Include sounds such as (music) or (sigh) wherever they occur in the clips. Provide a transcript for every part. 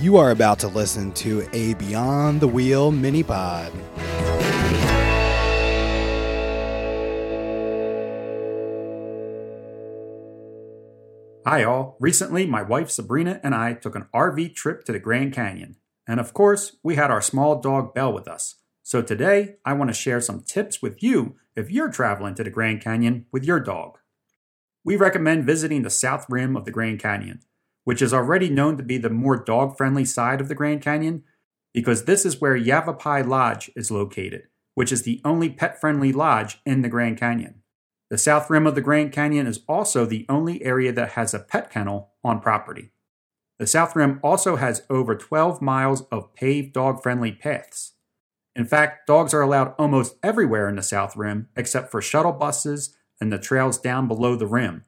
You are about to listen to a Beyond the Wheel mini pod. Hi, all. Recently, my wife Sabrina and I took an RV trip to the Grand Canyon. And of course, we had our small dog Belle with us. So today, I want to share some tips with you if you're traveling to the Grand Canyon with your dog. We recommend visiting the south rim of the Grand Canyon, which is already known to be the more dog friendly side of the Grand Canyon, because this is where Yavapai Lodge is located, which is the only pet friendly lodge in the Grand Canyon. The south rim of the Grand Canyon is also the only area that has a pet kennel on property. The south rim also has over 12 miles of paved dog friendly paths. In fact, dogs are allowed almost everywhere in the south rim except for shuttle buses and the trails down below the rim.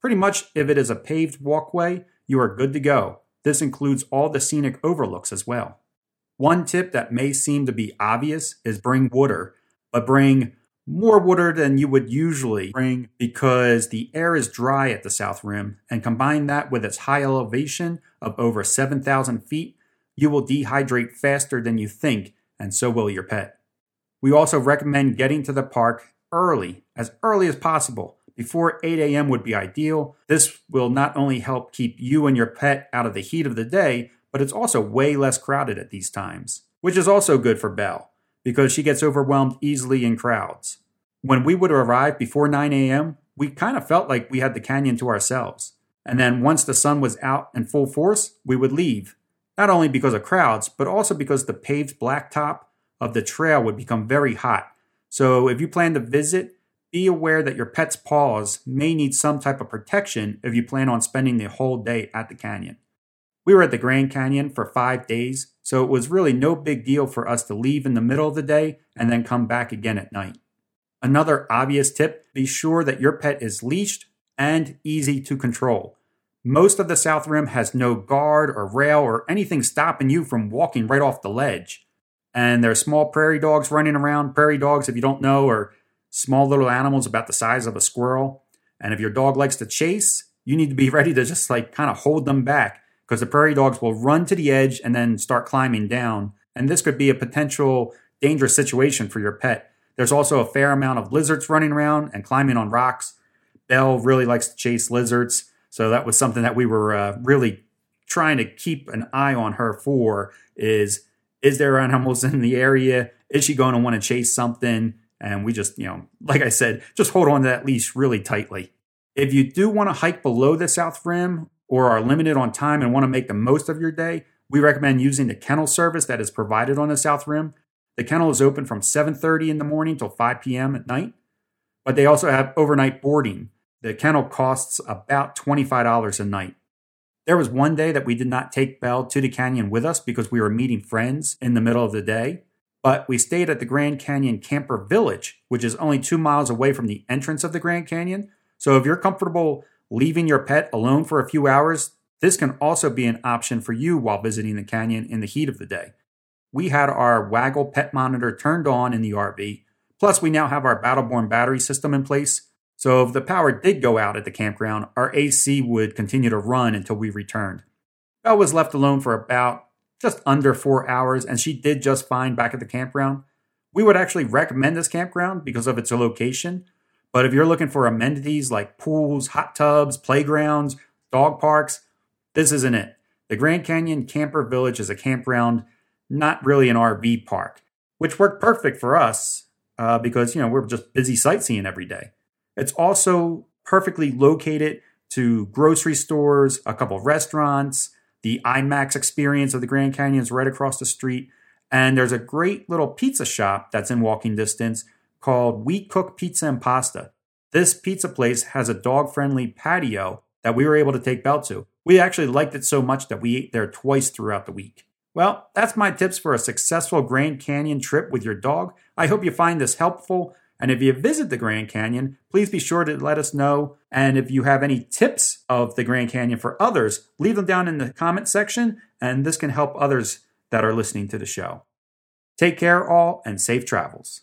Pretty much, if it is a paved walkway, you are good to go. This includes all the scenic overlooks as well. One tip that may seem to be obvious is bring water, but bring more water than you would usually bring because the air is dry at the south rim, and combine that with its high elevation of over 7,000 feet, you will dehydrate faster than you think, and so will your pet. We also recommend getting to the park early, as early as possible. Before 8 a.m. would be ideal. This will not only help keep you and your pet out of the heat of the day, but it's also way less crowded at these times, which is also good for Belle because she gets overwhelmed easily in crowds. When we would arrive before 9 a.m., we kind of felt like we had the canyon to ourselves. And then once the sun was out in full force, we would leave. Not only because of crowds, but also because the paved blacktop of the trail would become very hot. So if you plan to visit, be aware that your pet's paws may need some type of protection if you plan on spending the whole day at the canyon. We were at the Grand Canyon for five days, so it was really no big deal for us to leave in the middle of the day and then come back again at night. Another obvious tip be sure that your pet is leashed and easy to control. Most of the South Rim has no guard or rail or anything stopping you from walking right off the ledge. And there are small prairie dogs running around. Prairie dogs, if you don't know, are small little animals about the size of a squirrel. And if your dog likes to chase, you need to be (laughs) ready to just like kind of hold them back because the prairie dogs will run to the edge and then start climbing down. And this could be a potential dangerous situation for your pet. There's also a fair amount of lizards running around and climbing on rocks. Belle really likes to chase lizards, so that was something that we were uh, really trying to keep an eye on her for is is there animals (laughs) in the area? Is she going to want to chase something? And we just, you know, like I said, just hold on to that leash really tightly. If you do want to hike below the South Rim or are limited on time and want to make the most of your day, we recommend using the kennel service that is provided on the South Rim. The kennel is open from 7:30 in the morning till 5 p.m. at night, but they also have overnight boarding. The kennel costs about $25 a night. There was one day that we did not take Belle to the canyon with us because we were meeting friends in the middle of the day, but we stayed at the Grand Canyon Camper Village, which is only 2 miles away from the entrance of the Grand Canyon. So if you're comfortable leaving your pet alone for a few hours, this can also be an option for you while visiting the canyon in the heat of the day we had our Waggle pet monitor turned on in the RV. Plus, we now have our Battleborn battery system in place. So if the power did go out at the campground, our AC would continue to run until we returned. Belle was left alone for about just under four hours, and she did just fine back at the campground. We would actually recommend this campground because of its location. But if you're looking for amenities like pools, hot tubs, playgrounds, dog parks, this isn't it. The Grand Canyon Camper Village is a campground, not really an RV park, which worked perfect for us uh, because, you know, we're just busy sightseeing every day. It's also perfectly located to grocery stores, a couple restaurants, the IMAX experience of the Grand Canyon is right across the street. And there's a great little pizza shop that's in walking distance called We Cook Pizza and Pasta. This pizza place has a dog friendly patio that we were able to take Belle to. We actually liked it so much that we ate there twice throughout the week. Well, that's my tips for a successful Grand Canyon trip with your dog. I hope you find this helpful. And if you visit the Grand Canyon, please be sure to let us know. And if you have any tips of the Grand Canyon for others, leave them down in the comment section, and this can help others that are listening to the show. Take care, all, and safe travels.